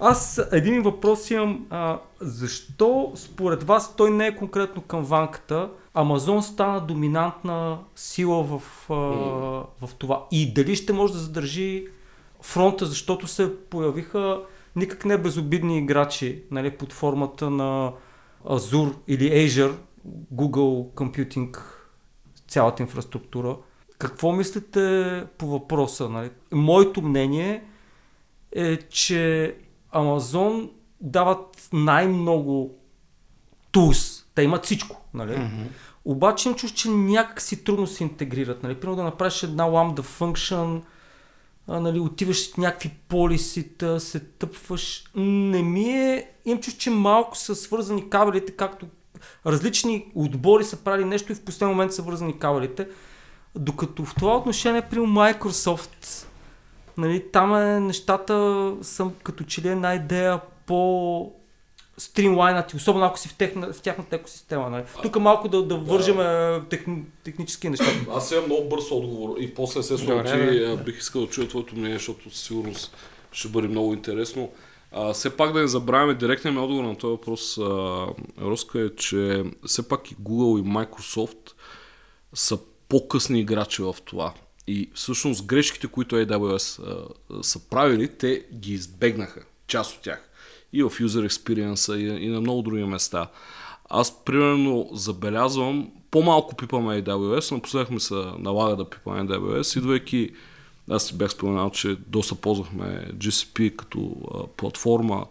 Аз един въпрос имам. А, защо според вас той не е конкретно към ванката, Амазон стана доминантна сила в, а, в това? И дали ще може да задържи фронта, защото се появиха никак не безобидни играчи нали, под формата на Azure или Azure, Google Computing, цялата инфраструктура. Какво мислите по въпроса? Нали? Моето мнение е, че Амазон дават най-много tools. Те имат всичко. Нали? Mm-hmm. Обаче им чуш, че някак си трудно се интегрират. Нали? Примерно да направиш една lambda function, а, нали, отиваш някакви полисита, се тъпваш. Не ми е... Им чуш, че малко са свързани кабелите, както различни отбори са правили нещо и в последния момент са вързани кабелите. Докато в това отношение при Microsoft нали, там е, нещата са като че ли една идея по стримлайнати, особено ако си в, техна, в тяхната екосистема. Нали. Тук малко да, да вържеме да. техни, технически неща. Аз имам много бърз отговор и после се случи, бих искал да чуя твоето мнение, защото със сигурност ще бъде много интересно. А, все пак да не забравяме директния ми отговор на този въпрос, а, Роска, е, че все пак и Google и Microsoft са по-късни играчи в това. И всъщност грешките, които AWS са правили, те ги избегнаха. Част от тях. И в user experience и, на много други места. Аз примерно забелязвам, по-малко пипаме AWS, напоследък ми се налага да пипаме AWS, идвайки, аз си бях споменал, че доста ползвахме GCP като а, платформа,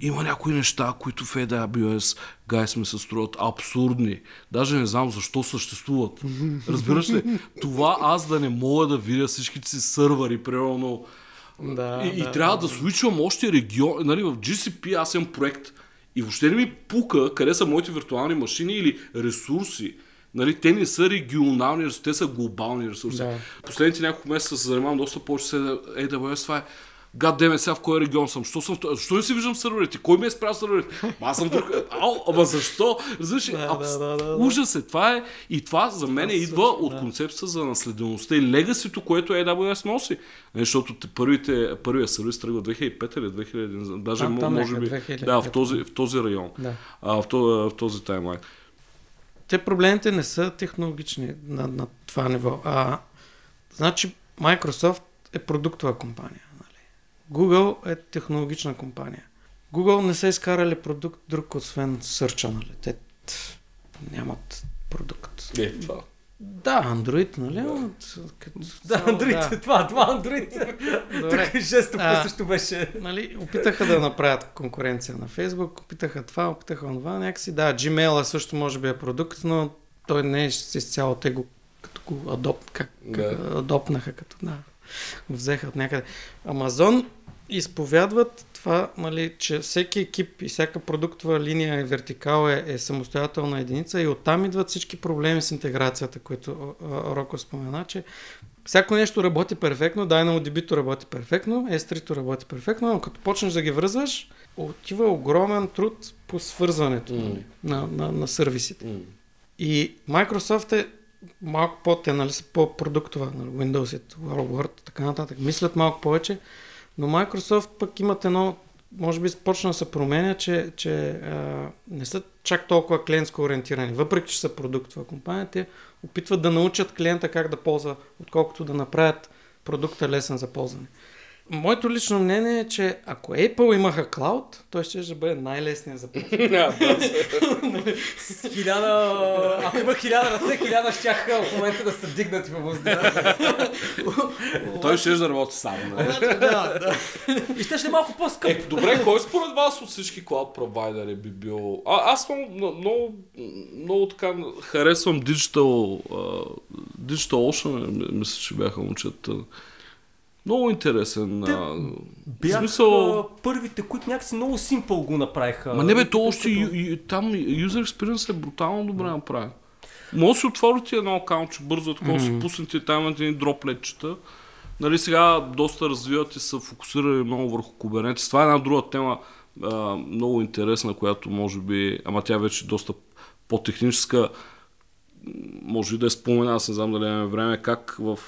има някои неща, които в AWS гайс ми се струват абсурдни. Даже не знам защо съществуват. Разбираш ли? Това аз да не мога да видя всичките си сървъри, примерно. Да, и, да, и трябва да, да свичвам още регион. Нали, в GCP аз имам проект и въобще не ми пука къде са моите виртуални машини или ресурси. Нали, те не са регионални ресурси, те са глобални ресурси. Да. Последните няколко месеца се занимавам доста повече с AWS. Това е Гадеме сега в кой регион съм. Що, съм, защо не си виждам сървърите? Кой ми е спрял сървърите? Аз съм друг. Ау, ама защо? Разбираш, да, да, да, да, ужас е. Това е. И това за мен идва от концепцията за наследеността и легасито, което AWS носи. Защото първите, първия сервис тръгва 2005 или 2000, даже може би. 2000, да, в този, в този район. В, този, в този таймлайн. Те проблемите не са технологични на, на това ниво. А, значи Microsoft е продуктова компания. Google е технологична компания. Google не са изкарали продукт друг, освен сърча, нали? Те нямат продукт. Е, това. Да, Android, нали? Да, като... да Android, да. това, това Android. Тук жесто също беше. Нали, опитаха да направят конкуренция на Facebook, опитаха това, опитаха това, някакси. Да, Gmail също може би е продукт, но той не е изцяло те го, като го адоп, как, да. адопнаха, като да, го взеха от някъде. Амазон изповядват това, нали, че всеки екип и всяка продуктова линия и вертикал е, е самостоятелна единица и оттам идват всички проблеми с интеграцията, които Роко спомена, че всяко нещо работи перфектно, DynamoDB работи перфектно, S3 работи перфектно, но като почнеш да ги връзваш, отива огромен труд по свързването mm. на, на, на сервисите. Mm. И Microsoft е малко по-те, нали, по-продуктова, нали, Windows, Word, така нататък. Мислят малко повече, но Microsoft пък имат едно, може би почна да се променя, че, че а, не са чак толкова клиентско ориентирани. Въпреки, че са продуктова компания, те опитват да научат клиента как да ползва, отколкото да направят продукта лесен за ползване. Моето лично мнение е, че ако Apple имаха клауд, той ще, ще бъде най-лесният за С хиляда... Ако има хиляда ръце, хиляда щяха в момента да са дигнати във въздуха. той ще да работи сам. Значи, да. И ще ще е малко по-скъп. Е, добре, кой според вас от всички клауд провайдери би бил... А, аз много, много, много така харесвам Digital, uh, Digital Ocean, мисля, че бяха момчета. Много интересен. Те бяха смисъл... първите, които някакси много симпъл го направиха. Ма не бе, то още и, и, там user experience е брутално добре направен. Може да си отворите едно акаунтче бързо, такова mm-hmm. си пуснете там едни дроплетчета. Нали сега доста развиват и са фокусирали много върху Kubernetes. Това е една друга тема, а, много интересна, която може би, ама тя вече е доста по-техническа, може и да е спомена, аз не знам дали имаме време, как в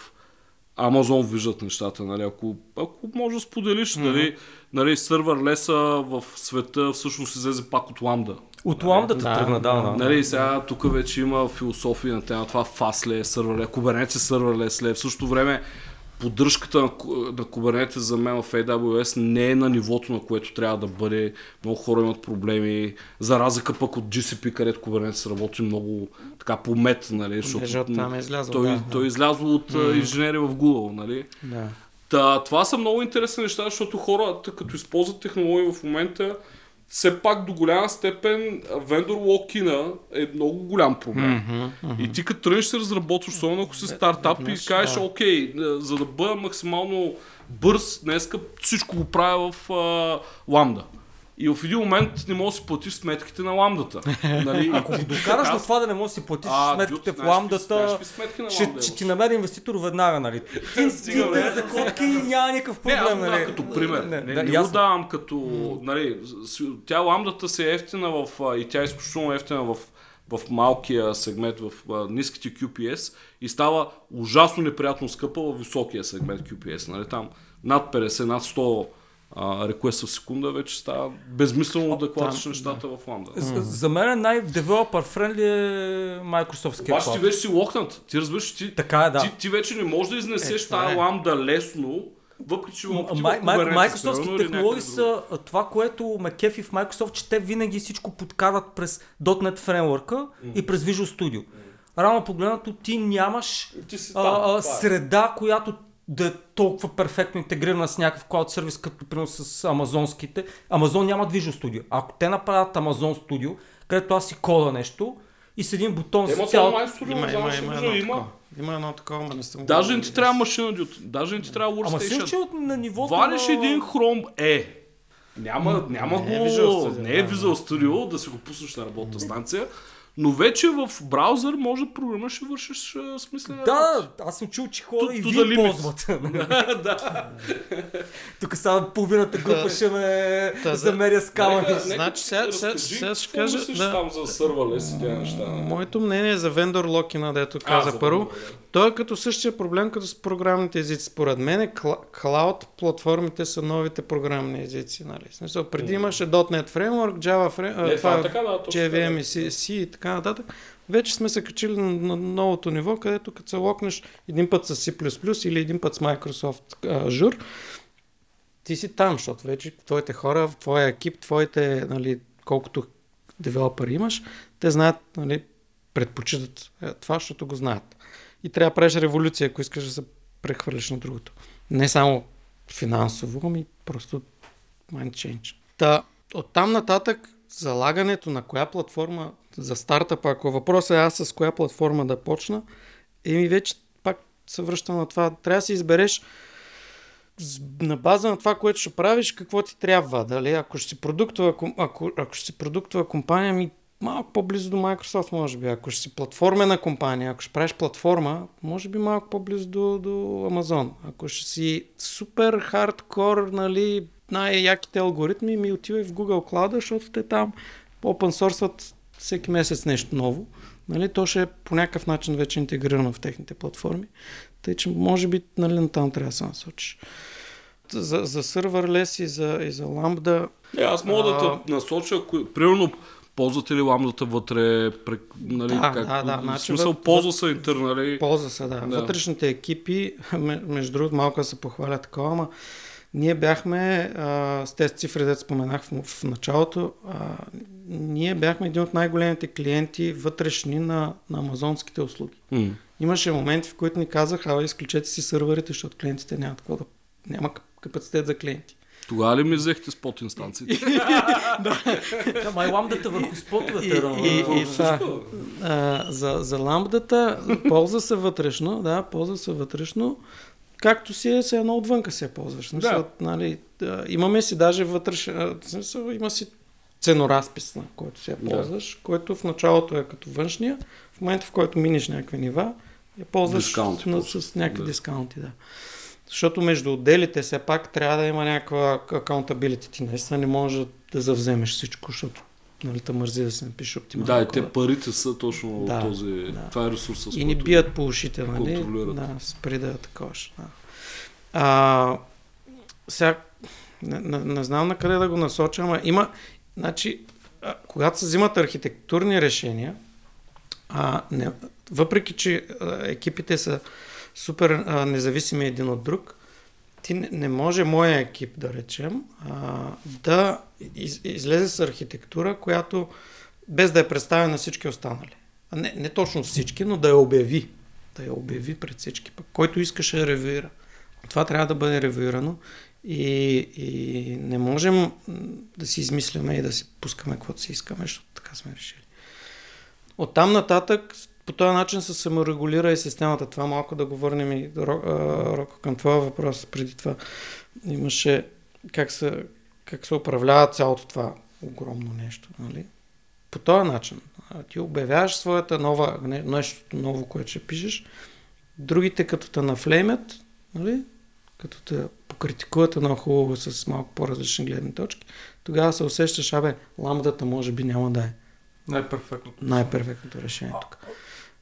Амазон виждат нещата, нали? Ако, ако може да споделиш, mm-hmm. нали, нали, сървър леса в света всъщност излезе пак от ламда. От ламдата да, тръгна, да, да. Нали, сега тук вече има философия на тема това фасле, сървър, Kubernetes сървър ле, в същото време поддръжката на, на Kubernetes за мен в AWS не е на нивото, на което трябва да бъде. Много хора имат проблеми. За разлика пък от GCP, където Kubernetes работи много така по мет, нали? Защото там е излязъл, той, да, той е излязъл от mm. инженери в Google, нали? Да. Та, това са много интересни неща, защото хората, като използват технологии в момента, все пак до голяма степен вендор локина е много голям проблем. Mm-hmm, mm-hmm. И ти като тръгнеш се разработваш, особено ако си стартап и кажеш, окей, за да бъда максимално бърз, днеска всичко го правя в ламда. И в един момент не можеш да си платиш сметките на ламдата. Нали? Ако го докараш до това да не можеш да си платиш а, сметките в ламдата, ще, ще ти намери инвеститор веднага. Нали? Ти, за котки няма никакъв проблем. Не, нали? като пример. Не, не, не, не го давам като... Нали, тя ламдата се е ефтина в, и тя е изключително ефтина в в малкия сегмент, в а, ниските QPS и става ужасно неприятно скъпа в високия сегмент QPS. Нали? Там над 50, над 100 реквест в секунда вече става безмислено да класиш нещата да. в ламда. За, за мен е най-девелопър френдли е Microsoft Обаче ти вече си локнат. Ти разбираш, ти, така е, да. ти, ти вече не можеш да изнесеш е, тази е. ламда лесно, въпреки че Microsoft технологии са това, което ме кефи в Microsoft, че те винаги всичко подкарат през .NET фреймворка и през Visual Studio. Рано погледнато ти нямаш ти си там, а, а, е. среда, която да е толкова перфектно интегрирана с някакъв клауд сервис, като примерно с амазонските. Амазон няма Visual Studio. Ако те направят Amazon Studio, където аз си кода нещо и с един бутон с цял... Има, има, има, има, има, има. Има едно такова, но не съм Даже не ти трябва машина, даже не ти трябва workstation. Ама си че на нивото Вариш на... един хром е. Няма, няма не го... Е Visual не е Visual Studio да си го пуснеш на работна станция. Но вече в браузър може да програмираш и вършиш смислен Да, аз съм чул, че хора и ви ползват. да. Тук сега половината група ще ме замеря с камъни. Значи сега, сега, сега ще кажа... Да. там за сървърлес и тези неща? Моето мнение е за вендор локина, дето каза първо. Той е като същия проблем, като с програмните езици. Според мен клауд платформите са новите програмни езици. Нали? Смисъл, преди имаше .NET Framework, Java Framework, това, е така, да, JVM и C, C и така нататък. Вече сме се качили на, новото ниво, където като се локнеш един път с C++ или един път с Microsoft Azure, ти си там, защото вече твоите хора, твоя екип, твоите, нали, колкото девелопери имаш, те знаят, нали, предпочитат е, това, защото го знаят и трябва да правиш революция, ако искаш да се прехвърлиш на другото. Не само финансово, ами просто mind change. Та, оттам нататък залагането на коя платформа за стартъпа, ако въпросът е аз с коя платформа да почна, еми вече пак се връщам на това. Трябва да си избереш на база на това, което ще правиш, какво ти трябва. Дали? Ако ще си продуктова, ако, ако ще си продуктова компания, ми малко по-близо до Microsoft, може би. Ако ще си платформена компания, ако ще правиш платформа, може би малко по-близо до, до Amazon. Ако ще си супер хардкор, нали, най-яките алгоритми, ми отивай в Google Cloud, защото те там open source всеки месец нещо ново. Нали, то ще е по някакъв начин вече интегрирано в техните платформи. Тъй, че може би нали, на там трябва да се насочиш. За, за serverless и за, и за Lambda... Е, аз мога а... да те насоча, ако, примерно ползвате ли ламдата вътре? Нали, да, как, да, да. В значи, смисъл, въ... ползва се интернали. Ползва се, да. да. Вътрешните екипи, между другото, малко се похваля такова, ама ние бяхме, а, с тези цифри, да споменах в, в началото, а, ние бяхме един от най-големите клиенти вътрешни на, на амазонските услуги. Mm. Имаше моменти, в които ни казаха, а изключете си сървърите, защото клиентите нямат какво да... Няма капацитет за клиенти. Тогава ли ми взехте спот инстанциите? да. Май ламдата върху спотовете. И, и, и, за, за ламбдата ползва се вътрешно, да, ползва се вътрешно, както си е, се едно отвънка се ползваш. Да. нали, да, имаме си даже вътрешен, смисъл, има си ценоразпис, на който се ползваш, да. който в началото е като външния, в момента в който миниш някакви нива, я ползваш на, с някакви да. дискаунти. Да. Защото между отделите все пак трябва да има някаква accountability. Ти наистина не можеш да завземеш всичко, защото нали, те мързи да се напише оптимално. Да, и те парите са точно да, този, да. това е ресурса. И ни бият по ушите, нали? Да, спри да е такова. Да. А, сега, не, не, не, знам на къде да го насоча, но има, значи, а, когато се взимат архитектурни решения, а, не, въпреки, че а, екипите са супер а, независими един от друг, ти не, не може моя екип, да речем, а, да из, излезе с архитектура, която без да е представена на всички останали. А не, не точно всички, но да я обяви. Да я обяви пред всички. Пък който искаше да ревюира. Това трябва да бъде ревюирано и, и не можем да си измисляме и да си пускаме каквото си искаме, защото така сме решили. От там нататък по този начин се саморегулира и системата. Това малко да го върнем и Роко към това въпрос. Преди това имаше как се, как се управлява цялото това огромно нещо. Нали? По този начин. Ти обявяваш своята нова, нещо ново, което ще пишеш. Другите като те нафлеймят, нали? като те покритикуват едно хубаво с малко по-различни гледни точки, тогава се усещаш, абе, ламдата може би няма да е. Най-перфектното. Най-перфектното решение тук.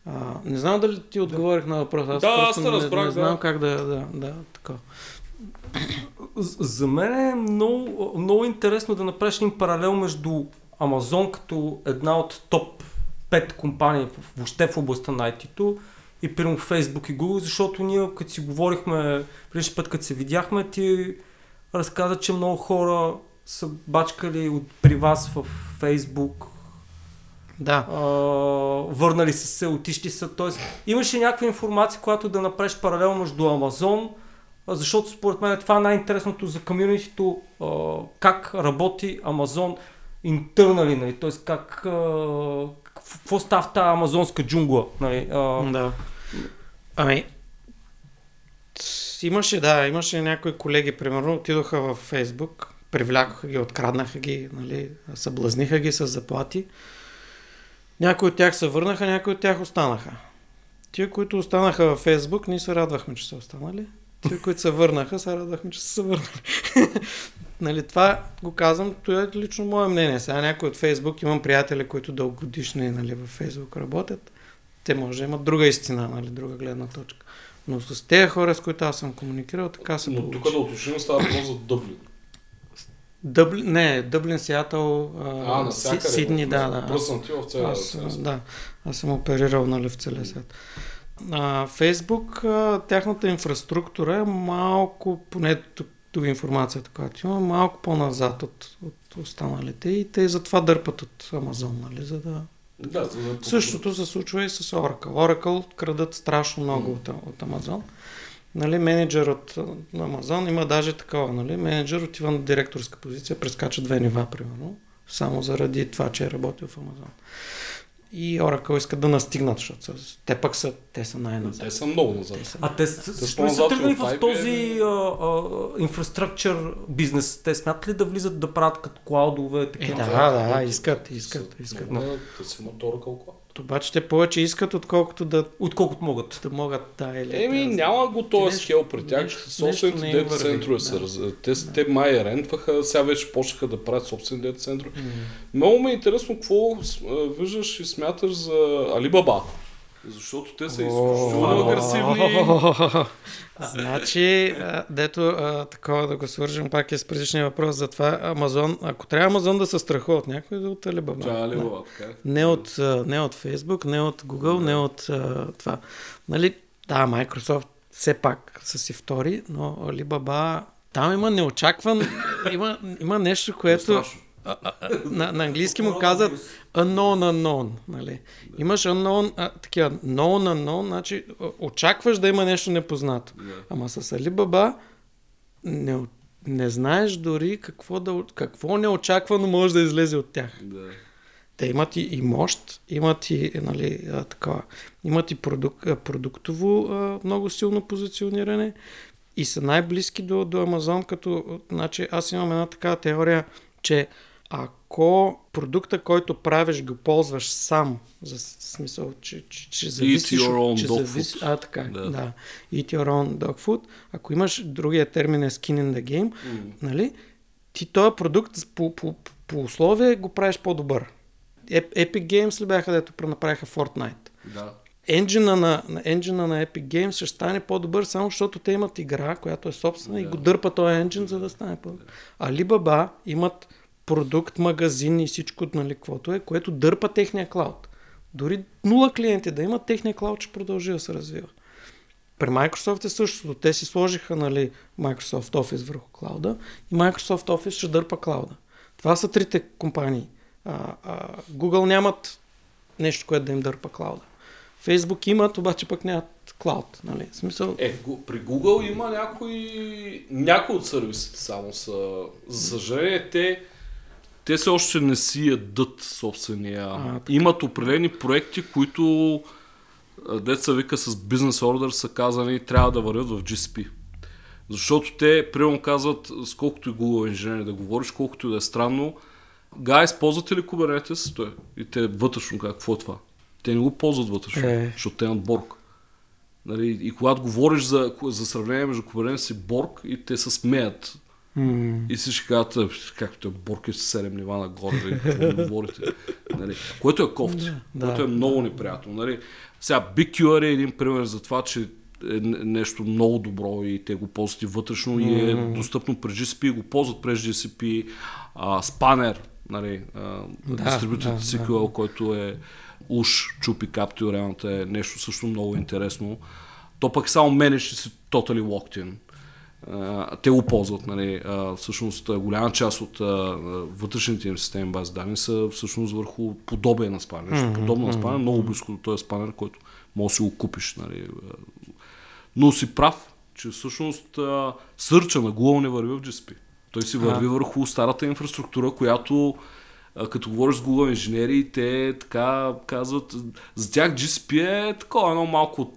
А, не знам дали ти отговорих на въпроса. Аз да, аз не, разбрах, не знам да. как да, да, да, така. За мен е много, много интересно да направиш един паралел между Амазон като една от топ 5 компании въобще в областта на IT-то и примерно Facebook и Google, защото ние като си говорихме, предишния път като се видяхме, ти разказа, че много хора са бачкали от, при вас в Facebook, да. А, върнали са се, отишли са. Тоест, имаше някаква информация, която да направиш паралел между Амазон, защото според мен това е най-интересното за комьюнитито, как работи Амазон интернали, нали? т.е. как, какво става в тази амазонска джунгла. Нали? Да. Ами, имаше, да, имаше някои колеги, примерно, отидоха в Фейсбук, привлякоха ги, откраднаха ги, нали, съблазниха ги с заплати. Някои от тях се върнаха, някои от тях останаха. Тия, които останаха във Фейсбук, ние се радвахме, че са останали. Тия, които се върнаха, се радвахме, че са се върнали. нали, това го казвам, това е лично мое мнение. Сега някой от Фейсбук, имам приятели, които дългогодишни нали, във Фейсбук работят. Те може да имат друга истина, нали, друга гледна точка. Но с тези хора, с които аз съм комуникирал, така се Но тук да уточним, става въпрос за Дъблин. Дъблин, не, Дъблин, Сиатъл, а, а Си, Сидни, да, да. Пръснати в целия аз, Да, аз съм оперирал нали, в целия свят. А, Фейсбук, а, тяхната инфраструктура е малко, поне тук, тук информацията, която има, малко по-назад от, от останалите и те затова дърпат от Амазон, нали, за да... Да, за да Същото се случва и с Oracle. Oracle крадат страшно много mm. от, от Амазон нали, менеджер от Амазон има даже такова, нали, менеджер отива на директорска позиция, прескача две нива, примерно, само заради това, че е работил в Амазон. И Oracle искат да настигнат, защото са, те пък са, те са най-назад. Те са много назад. Те са... А те също са тръгнали в този инфраструктур бизнес? Те смятат ли да влизат да правят като клаудове? Е, да, да, искат, искат, искат. Те си имат Oracle Cloud. Обаче те повече искат, отколкото да... Отколкото могат. Да могат, да. Или Еми, да, няма го този скел при тях. Собствените е дете центрове да. са. Раз... Те, да. те май рентваха, сега вече почнаха да правят собствени дете центрове. Mm. Много ме е интересно какво виждаш и смяташ за Алибаба. Защото те са изключително агресивни. Значи, дето такова да го свържем пак е с предишния въпрос за това. Амазон, ако трябва Амазон да се страхува от някой, да от Alibaba, така. Не от, не от Facebook, не от Google, не от това. Нали, да, Microsoft все пак са си втори, но Alibaba там има неочакван, има, има нещо, което а, на, на английски му казват unknown unknown. Нали? Имаш unknown, а, такива known unknown, значи очакваш да има нещо непознато. Yeah. Ама с Alibaba не, не знаеш дори какво, да, какво неочаквано може да излезе от тях. Yeah. Те имат и, и мощ, имат и, нали, а, такова, имат и продук, продуктово а, много силно позициониране и са най-близки до, до Амазон, като, значи аз имам една такава теория, че ако продукта, който правиш, го ползваш сам, за смисъл, че, че, че зависиш... Eat your own че dog завис... food. А, така, да. да. Eat your own dog food. Ако имаш другия термин е skin in the game, mm. нали, ти този продукт по, по, по условие го правиш по-добър. Epic Games ли бяха, дето пренаправиха Fortnite? Да. Енджина на, енджина на Epic Games ще стане по-добър, само защото те имат игра, която е собствена yeah. и го дърпа този енджин, за да стане по-добър. Alibaba имат продукт, магазин и всичко, нали, каквото е, което дърпа техния клауд. Дори нула клиенти да имат, техния клауд ще продължи да се развива. При Microsoft е същото. Те си сложиха нали, Microsoft Office върху клауда и Microsoft Office ще дърпа клауда. Това са трите компании. А, а, Google нямат нещо, което да им дърпа клауда. Facebook имат, обаче пък нямат клауд. Нали? Смисъл... Е, при Google има някои, някои от сервисите само са. За съжаление, те, те се още не си ядат собствения. А, имат определени проекти, които деца вика с бизнес ордер са казани трябва да вървят в GSP. Защото те, примерно казват, с колкото и Google инженери да говориш, колкото и да е странно, Гай, използвате ли Kubernetes? И те вътрешно, какво е това? Те не го ползват вътрешно, е. защото те имат Борг. Нали, и когато говориш за, за сравнение между Kubernetes и Борг, и те се смеят. Mm. И всички казват, «Е, както Борг е с 7 нива нагоре, нали, говорите. Нали, което е кофти, да, което е много неприятно. Нали. Сега, BigQR е един пример за това, че е нещо много добро и те го ползват и вътрешно mm. и е достъпно през GCP, го ползват през GCP, а, Spanner, нали, а, да, дистрибутор да, SQL, да. който е уж чупи реалната е нещо също много интересно. То пък само менеш си totally locked in. Те го ползват, нали, всъщност голяма част от вътрешните им системи бази данни са всъщност върху подобие на спанер, нещо подобно на спанер, много близко до този спанер, който може да си го купиш. Нали. Но си прав, че всъщност сърча на Google не върви в GSP. Той си върви а. върху старата инфраструктура, която като говориш с Google инженери, те така казват, за тях GSP е такова едно малко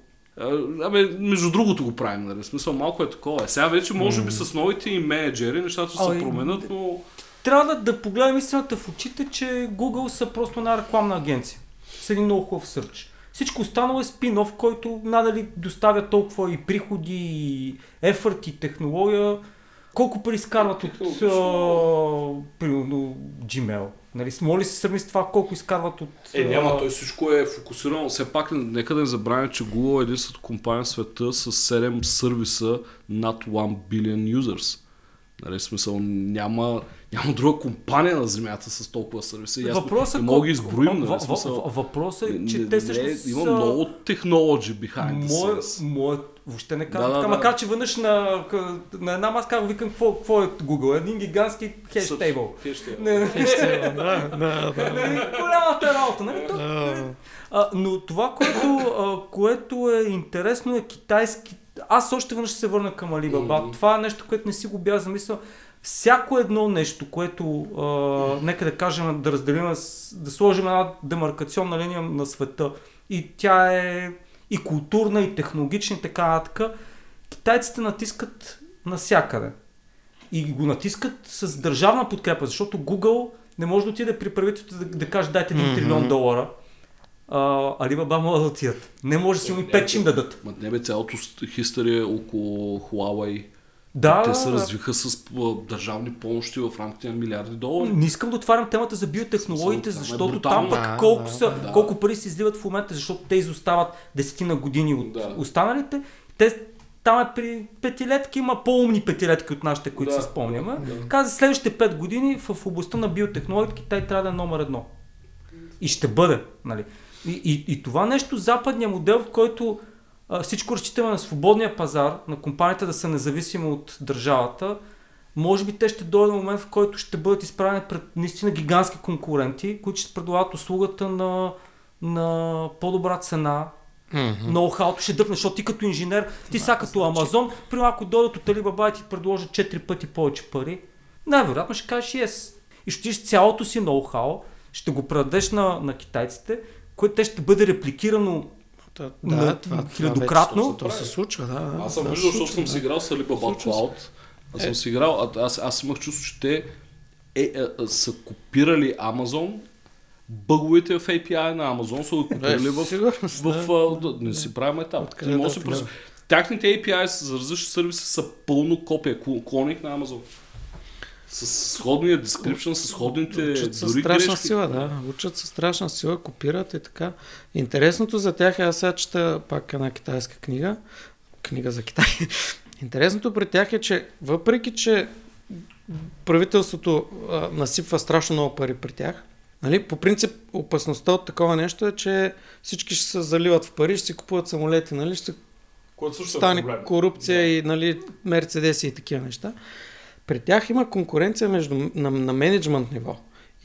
Абе, между другото го правим, нали? Смисъл, малко е такова. Сега вече, може би, с новите и менеджери нещата ще се променят, но... Трябва да, да погледнем истината в очите, че Google са просто една рекламна агенция. С един много хубав сърч. Всичко останало е спин който надали доставя толкова и приходи, и ефорт, и технология. Колко пари изкарват от примерно Gmail? Нали, моля ли се сравни с това колко изкарват от... Е, няма, той всичко е фокусирано. Все пак нека да не забравяме, че Google е единствената компания в света с 7 сервиса над 1 billion users. Нали, смисъл, няма, няма друга компания на Земята с толкова сервиси. Въпросът не мога да изброим. Нали, смисъл, въпросът е, че те също Има много технологии behind the scenes. Въобще не казвам да, така, да, макар че веднъж на, на една маска викам какво, какво е Google, един гигантски да. Нали, голямата работа, нали? нали? но това, което, а, което е интересно е китайски. Аз още веднъж ще се върна към Alibaba. Mm-hmm. Това е нещо, което не си го бях замислял. Всяко едно нещо, което, а, нека да кажем, да разделим, да сложим една демаркационна линия на света и тя е и културна, и технологична, и така нататък, китайците натискат навсякъде. И го натискат с държавна подкрепа, защото Google не може да отиде при правителството да, да каже дайте 1 mm-hmm. трилион долара. Алибаба могат да отидат. Не може да си и 5 им дадат. Ма не бе, цялото хистория около Huawei да. Те се развиха с държавни помощи в рамките на милиарди долари. Не искам да отварям темата за биотехнологиите, Съм, защото там пък да, колко, да, са, да. колко пари се изливат в момента, защото те изостават десетина години от да. останалите. Те, там е при петилетки, има по-умни петилетки от нашите, които да, си спомняме. Да. Каза, следващите пет години в областта на биотехнологиите Китай трябва да е номер едно. И ще бъде. Нали? И, и, и това нещо, западния модел, в който всичко разчитаме на свободния пазар, на компанията да са независими от държавата, може би те ще дойде момент, в който ще бъдат изправени пред наистина гигантски конкуренти, които ще предлагат услугата на, на по-добра цена, Mm-hmm. Ноу-хауто ще дъпне, защото ти като инженер, ти сега като Амазон, при ако дойдат от Alibaba и ти предложат 4 пъти повече пари, най-вероятно ще кажеш yes. И ще цялото си ноу-хау, ще го предадеш на, на китайците, което те ще бъде репликирано да, да това, хилядократно. Това, се случва, да. Аз съм виждал, защото съм си играл с Alibaba Cloud. Аз съм е. си играл, аз, аз имах чувство, че те е, е, са копирали Amazon бъговете в API на Amazon са го купили в, в, в, да, не си правим етап. Ти може да, да, Тяхните API за различни сервиси са пълно копия, клоник на Amazon. С сходния description, с сходните Учат дори страшна грешки. сила, да. Учат със страшна сила, копират и така. Интересното за тях е, аз сега чета пак една китайска книга, книга за Китай. Интересното при тях е, че въпреки, че правителството а, насипва страшно много пари при тях, нали, по принцип опасността от такова нещо е, че всички ще се заливат в пари, ще си купуват самолети, нали, ще се Което също стане е проблем. корупция и нали, мерцедеси и такива неща. При тях има конкуренция между, на, на менеджмент ниво.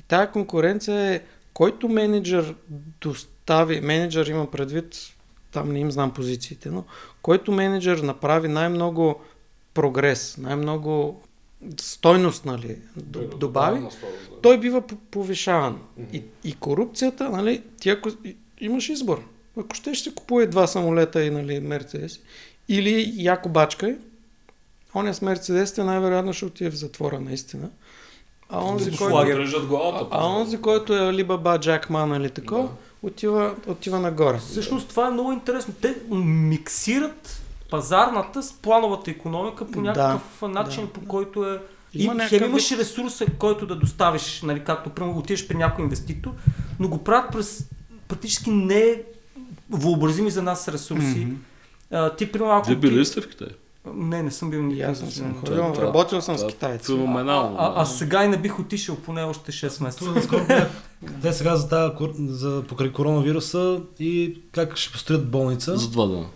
И тая конкуренция е който менеджер достави, менеджер има предвид, там не им знам позициите, но който менеджер направи най-много прогрес, най-много стойност, нали, добави, той бива повишаван. И, и корупцията, нали, ти ако имаш избор. Ако ще ще си купува два самолета и нали, Мерцедес, или яко бачкай, оня с Мерцедесите най-вероятно ще отиде в затвора наистина. А онзи, който, а, а онзи, който е Алибаба, Джак Ма, нали такова, Да. отива, отива нагоре. Всъщност това е много интересно. Те миксират пазарната с плановата економика по Да, някакъв начин, да, по да. който е... Има Има и някакъв хем имаш ресурса, който да доставиш, нали, както примерно отидеш при някой инвеститор, но го правят през практически не въобразими за нас ресурси. Мгм. А, ти, примерно, ако Вие били ли сте в Китай? Не, не съм бил И никъде. аз не съм А, ходил, това- работил съм с това е китайци. Феноменално. а, а сега и не бих отишъл поне още 6 месеца. Това наскоро бях. Те сега за, тази, за покрай коронавируса и как ще построят болница. За два дена.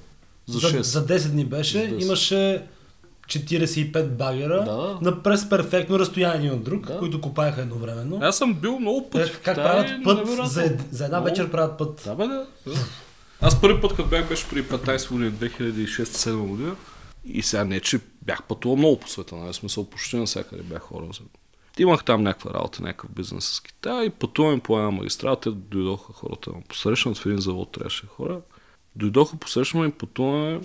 За за, 6. за 10 дни беше. За 10. Имаше 45 багера Да. на през перфектно разстояние от друг, Да. които копаеха едновременно. Аз съм бил много пъти. Е, как Китай, правят път невероятно. за, за една Много. вечер правят път. Да, бе, да. да. Аз първи път, като бях, беше при 15 години, 2006-2007 година. И сега не, че бях пътувал много по света, нали? Смисъл почти навсякъде бях хора. Имах там някаква работа, някакъв бизнес с Китай и пътуваме по една магистрала. Дойдоха хората да ме посрещнат в един завод, трябваше хора. Дойдоха, посрещаме и пътуваме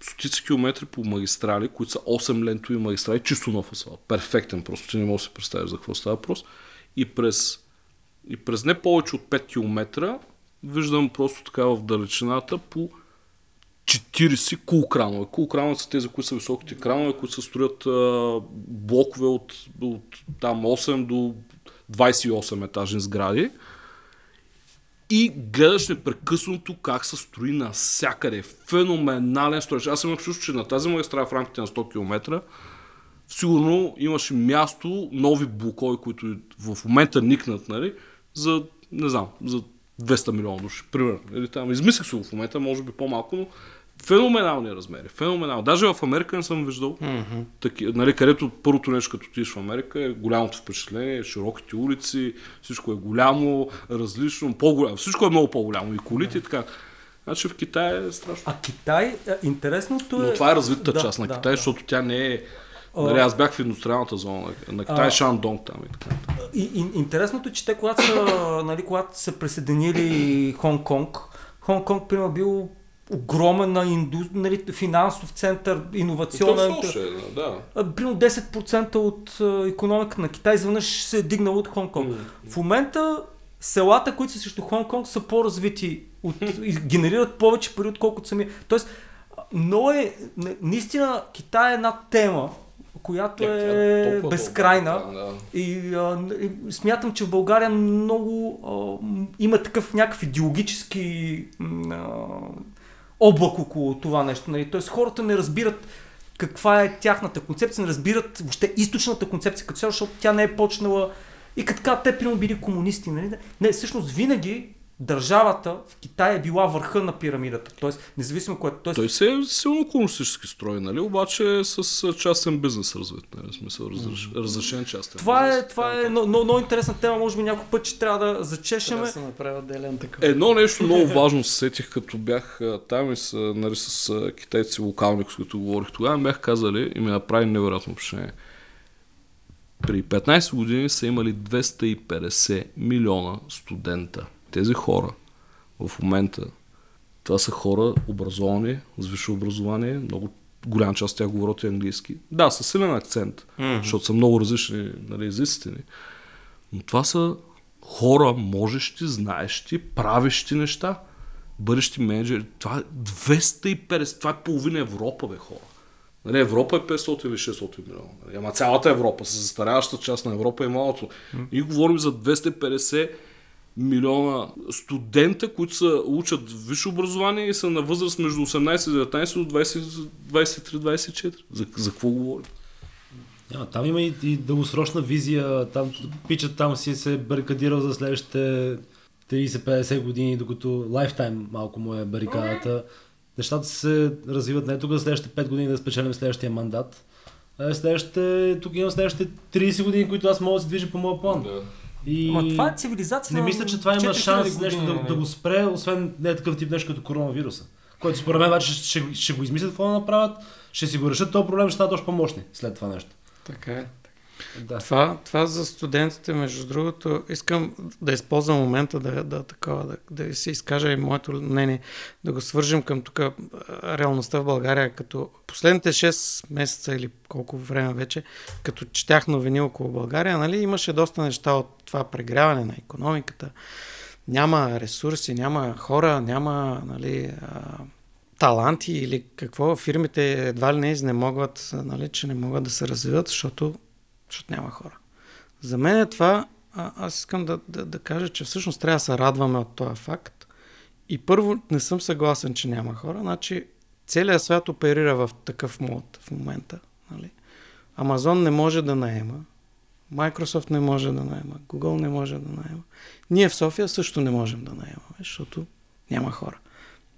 стотици километри по магистрали, които са 8 лентови магистрали, чисто нов асфалт. Перфектен, просто ти не можеш да си представиш за какво става въпрос. И през, и през не повече от 5 км виждам просто така в далечината по 40 кулкранове. Кулкранове са тези, които са високите кранове, които се строят а, блокове от, от там 8 до 28 етажни сгради. И гледаш непрекъснато как се строи навсякъде. Феноменален строеж. Аз имах чувство, че на тази магистрала в рамките на 100 км сигурно имаше място, нови блокове, които в момента никнат, нали, за, не знам, за 200 милиона души, примерно. Или там, измислих се го в момента, може би по-малко, но феноменални размери. Феноменално. Даже в Америка не съм виждал Мгм. таки, нали, където първото нещо, като отидеш в Америка, е голямото впечатление, широките улици, всичко е голямо, различно, по-голямо. Всичко е много по-голямо. И колите и така. Значи в Китай е страшно. А Китай, а, интересното е... Но това е развитата Да, част на да, Китай, да. защото тя не е... Нали, аз бях в индустриалната зона на- Китай, А. Шандонг там и така. И, и, интересното е, че те, когато са, нали, когато са присъединили Хонг-Конг, Хонг-Конг, примерно, бил огромен на инду, нали, финансов център, иновационен. Да. А, Примерно 10% от а, економика на Китай изведнъж се е дигнала от Хонг-Конг. В момента селата, които са срещу Хонг-Конг, са по-развити от, и генерират повече пари, отколкото сами. Тоест, много е, на- наистина Китай е една тема, която Тя е толкова безкрайна. да. И, а, и смятам, че в България много а, има такъв някакъв идеологически а, облак около това нещо. Нали? Тоест хората не разбират каква е тяхната концепция, не разбират въобще източната концепция като цяло, защото тя не е почнала и като така те примерно били комунисти. Нали? Не, всъщност винаги държавата в Китай е била върха на пирамидата. Тоест, независимо което. Тоест, Той се е силно комунистически строй, нали? Обаче е с частен бизнес развит, нали? Смисъл разреш, разрешен частен това бизнес. е, това е много, много, много интересна тема, може би някой път ще трябва да Трябва зачешеме. да се направи отделен такъв. Едно нещо много важно се сетих, като бях там и с, нали, с китайци локални, с които говорих тогава, бях казали и ми направи невероятно впечатление. При 15 години са имали 250 милиона студента. Тези хора в момента, това са хора образовани, с висше образование, много голяма част от тях говорят и английски. Да, със силен акцент, защото са много различни нали, езиците ни. Но това са хора, можещи, знаещи, правещи неща, бъдещи менеджери. Това е 250, това е половина Европа, бе, хора. Нали, Европа е 500 или 600 милиона. Нали, ама цялата Европа, с застаряващата част на Европа е малото. И говорим за 250 милиона студента, които са, учат висше образование и са на възраст между 18 и 19 до 23-24. За, за какво говорим? Няма, там има и, и дългосрочна визия, там пичат там си се барикадирал за следващите 30-50 години, докато лайфтайм малко му е барикадата. Нещата се развиват не тук за следващите 5 години да спечелим следващия мандат. А следващите, тук имам следващите 30 години, които аз мога да се движа по моя план. Да. И... Ама това е цивилизация. Не мисля, че това има шанс нещо да, да го спре, освен не е такъв тип нещо като коронавируса. Който според мен обаче ще, ще, ще, го измислят какво да направят, ще си го решат този проблем, ще станат още по-мощни след това нещо. Така е. Да. Това, това за студентите, между другото, искам да използвам момента да, да, такова, да, да си изкажа и моето мнение, да го свържем към тук реалността в България, като последните 6 месеца или колко време вече, като четях новини около България, нали, имаше доста неща от това прегряване на економиката, няма ресурси, няма хора, няма нали, таланти или какво, фирмите едва ли не изнемогват, нали, че не могат да се развиват, защото защото няма хора. За мен е това, а, аз искам да, да, да кажа, че всъщност трябва да се радваме от този факт. И първо, не съм съгласен, че няма хора. Значи, целият свят оперира в такъв мод в момента. Нали? Амазон не може да наема, Microsoft не може да наема, Google не може да наема. Ние в София също не можем да наемаме, защото няма хора.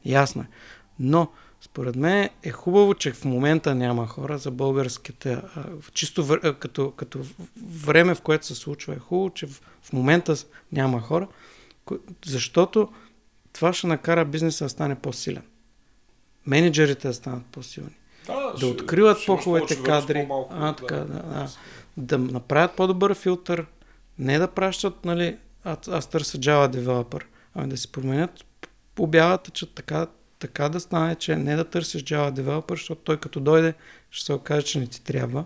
Ясно е. Но според мен е хубаво, че в момента няма хора за българските. Чисто вър, като, като време, в което се случва, е хубаво, че в, в момента няма хора, защото това ще накара бизнеса да стане по-силен. Менеджерите да станат по-силни. Да, да откриват по-хубавите кадри. А, така, да, да, да направят по-добър филтър. Не да пращат, нали, аз, аз търся Java девелопър, ами да си променят обявата, че така така да стане, че не да търсиш Java Developer, защото той като дойде ще се окаже, че не ти трябва,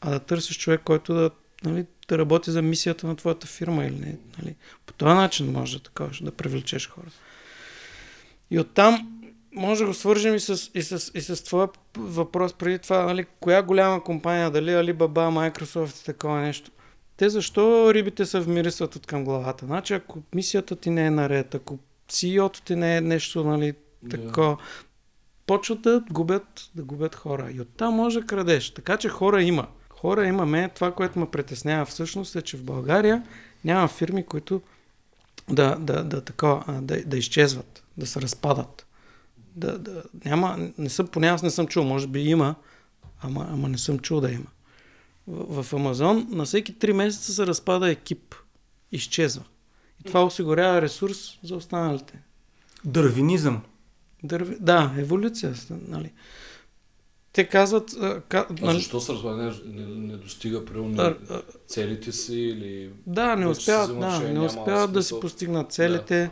а да търсиш човек, който да, нали, да работи за мисията на твоята фирма или не. Нали. По този начин може да, такова, да привлечеш хора. И оттам може да го свържем и с, и с, и с твоя въпрос преди това, нали, коя голяма компания, дали Alibaba, Microsoft и такова нещо. Те защо рибите се вмирисват от към главата? Значи, ако мисията ти не е наред, ако CEO-то ти не е нещо, нали, Тако. Yeah. Почват да губят, да губят хора. И оттам може крадеш. Така че хора има. Хора имаме. Това, което ме притеснява всъщност е, че в България няма фирми, които да, да, да, тако, да, да изчезват, да се разпадат. Да, да, няма, не съм, поне аз не съм чул, може би има, ама, ама не съм чул да има. В, в Амазон на всеки 3 месеца се разпада екип. Изчезва. И това осигурява ресурс за останалите. Дървинизъм. Дърви... Да, еволюция. Нали. Те казват... А, ка... а нали... защо се не, не, не достига при целите си или... Да, не успяват, да, не успяват да си постигнат целите. Да.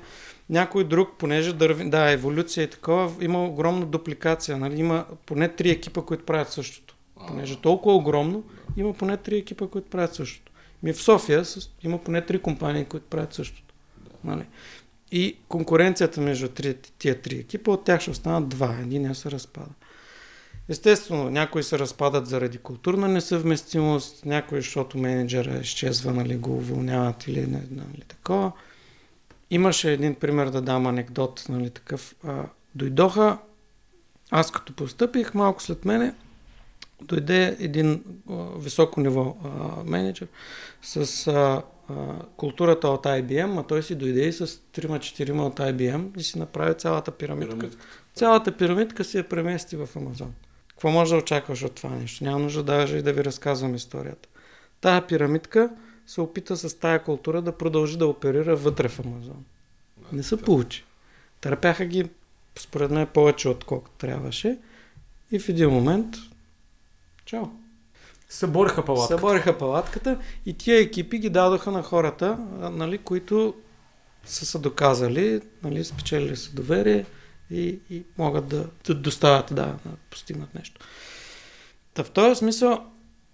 Някой друг, понеже дърви... Да, еволюция и такова, има огромна дупликация. Нали? Има поне три екипа, които правят същото. Понеже толкова огромно, има поне три екипа, които правят същото. Ми в София има поне три компании, които правят същото. Да. Нали? И конкуренцията между три, тия три екипа, от тях ще останат два. Един се разпада. Естествено, някои се разпадат заради културна несъвместимост, някои, защото менеджера изчезва, нали, го уволняват или не, нали, такова. Имаше един пример да дам анекдот, нали, такъв. А, дойдоха, аз като постъпих, малко след мене, дойде един а, високо ниво а, менеджер с а, културата от IBM, а той си дойде и с 3-4 от IBM и си направи цялата пирамидка. Пирамидка. Цялата пирамидка си я премести в Амазон. Какво може да очакваш от това нещо? Няма нужда даже и да ви разказвам историята. Тая пирамидка се опита с тая култура да продължи да оперира вътре в Амазон. Не се получи. Търпяха ги, според мен, повече отколкото трябваше. И в един момент, чао. Събориха палатката. Събориха палатката и тия екипи ги дадоха на хората, нали, които са се доказали, нали, спечелили са доверие и, и могат да, да доставят, да, да постигнат нещо. Та в този смисъл,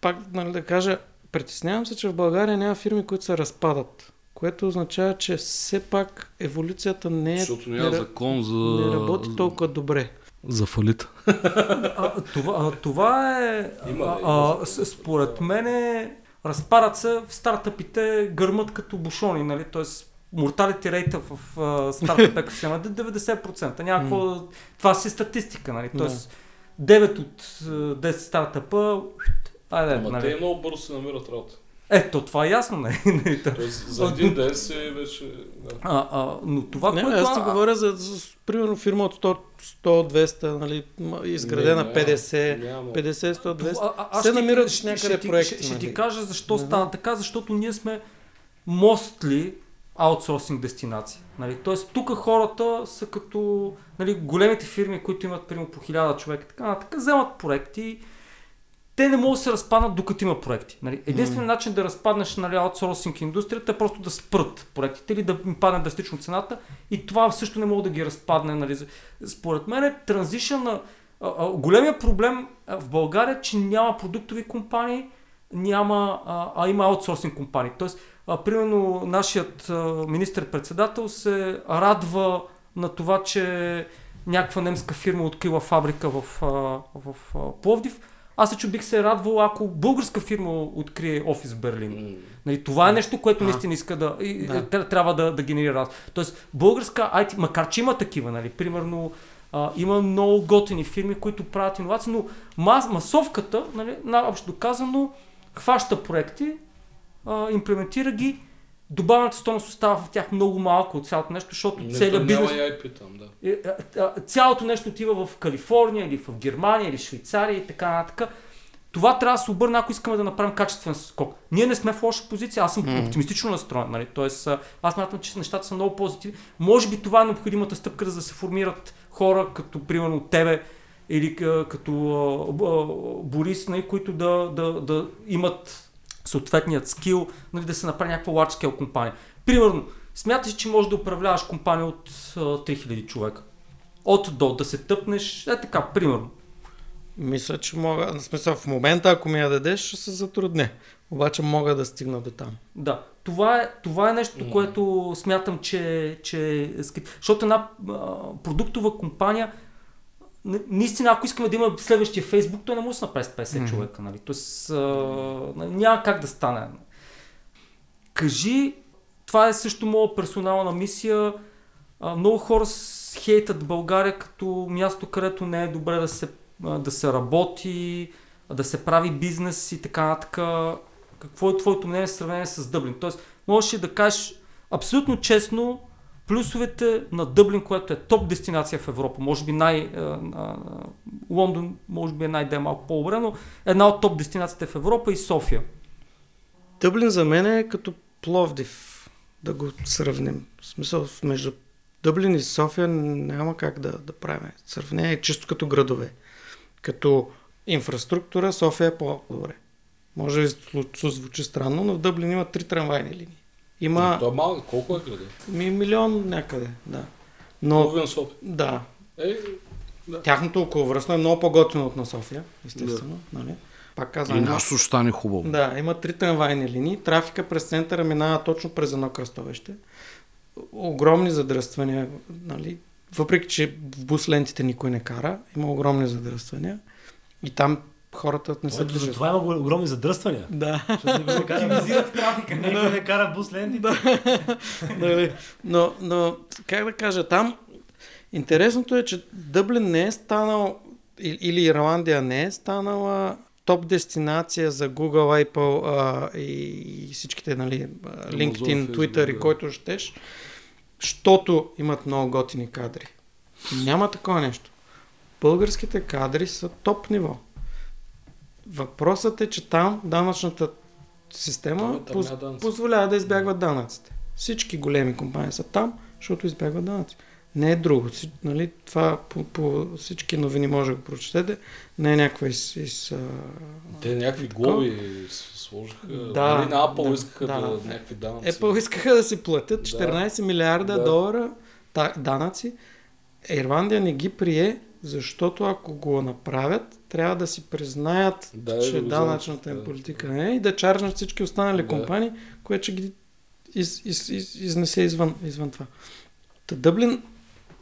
пак нали, да кажа, притеснявам се, че в България няма фирми, които се разпадат. Което означава, че все пак еволюцията не е. Защото няма не, закон за. Не работи толкова добре. За фалит. А, това, а, това е... Има, а, има. а, според мен е... Разпарат се в стартъпите гърмат като бушони, нали? Тоест морталити рейта в а, стартъп екосистема е 90%. Някакво... Това си статистика, нали? Тоест 9 от а, 10 стартъпа... Айде, Ама те нали? много бързо се намират работа. Ето, това е ясно, то- Тоест, за един ден си вече... Да. А, а, но това, Не, което... аз ти а- говоря за, за, примерно фирма от 100, 100 200, нали, изградена Не, 50, няма. 50, 100, 200. Това- а- аз се намират ще- някъде ще. Ще, ще нали. ти кажа защо Да. стана така, защото ние сме мостли аутсорсинг дестинация. Нали? Тоест тук хората са като нали, големите фирми, които имат примерно по хиляда човека, така, нататък, вземат проекти, те не могат да се разпаднат докато има проекти. Нали? Единственият начин да разпаднеш нали, аутсорсинг индустрията е просто да спрат проектите или да им падне драстично цената и това също не мога да ги разпадне. Нали. Според мен е транзишън на... Големия проблем в България е, че няма продуктови компании, няма, а, а има аутсорсинг компании. Тоест, а, примерно, нашият министр-председател се радва на това, че някаква немска фирма открила фабрика в, в а, Пловдив. Аз лично бих се радвал, ако българска фирма открие офис в Берлин. М. Нали, това е нещо, което наистина иска да, и, Да. да. трябва да, да генерира раз. Тоест, българска IT, макар че има такива, нали, примерно, а, има много готини фирми, които правят иновации, но мас, масовката, нали, общо доказано, хваща проекти, а, имплементира ги, добавената стойност остава в тях много малко от цялото нещо, защото Не, целият бизнес... Няма и IP там, да. Е, цялото нещо отива в Калифорния или в Германия или в Швейцария и така нататък. Това трябва да се обърне, ако искаме да направим качествен скок. Ние не сме в лоша позиция, аз съм Мгм. оптимистично настроен. Нали? Тоест, аз смятам, че нещата са много позитивни. Може би това е необходимата стъпка, за да се формират хора, като примерно тебе или като а, а, Борис, нали, които да, да, да имат съответният скил, нали, да се направи някаква large scale компания. Примерно, смяташ, че можеш да управляваш компания от а, 3000 човека. От до, да се тъпнеш, е така, примерно. Мисля, че мога, в смисъл в момента, ако ми я дадеш, ще се затрудня. Обаче мога да стигна до там. Да, това е, това е нещо, Мгм. което смятам, че, че е скрип. Защото една а, продуктова компания, наистина, ако искаме да има следващия Фейсбук, той не може да се направи с 50 Мгм. човека. Нали? Тоест, а, няма как да стане. Кажи, това е също моя персонална мисия. А, много хора хейтат България като място, където не е добре да се, да се работи, да се прави бизнес и така нататък. Какво е твоето мнение в сравнение с Дъблин? Тоест, можеш да кажеш абсолютно честно плюсовете на Дъблин, което е топ дестинация в Европа. Може би най... а, а, Лондон, може би е най-де малко по-добре, но една от топ дестинациите в Европа и София. Дъблин за мен е като Пловдив, да го сравним. В смисъл, между Дъблин и София няма как да, да правим сравнение, чисто като градове. Като инфраструктура София е по-добре. Може да зву- звучи странно, но в Дъблин има три трамвайни линии. Има Той е малък, колко е града? ми, милион някъде, да. Но, Половин София. да, Е, тяхното околовръстно е много по-готино от на София, естествено. Нали? Пак казвам, и нашето ще стане хубаво. да, има три трамвайни линии. Трафика през центъра минава точно през едно кръстовище. Огромни задръствания, нали? Въпреки, че в бус лентите никой не кара, има огромни задръствания. И там хората не се движат. затова има огромни задръствания. Да. Защото не кара, трафика. никой не кара бус лентите. Нали? но, но, как да кажа, там интересното е, че Дъблин не е станал, или Ирландия не е станала топ дестинация за Google, Apple а, и, и всичките, нали, LinkedIn, Twitter и да. който щеш, защото имат много готини кадри. Няма такова нещо. Българските кадри са топ ниво. Въпросът е, че там данъчната система поз- позволява да избягват данъците. Всички големи компании са там, защото избягват данъци. Не е друго. Нали, това по, по всички новини може да го прочетете. Не е някаква из... из. Те някакви глоби с- сложиха. Да, нали, на Apple да, искаха да, да. някакви данъци. Apple искаха да си платят 14 милиарда Да. долара та, данъци. Ирландия не ги прие, защото ако го направят, трябва да си признаят, Да, че да го данъчната им да. политика не е и да чаржнат всички останали Да. компании, което ще ги из, из, из, изнесе извън, извън това. Та Дъблин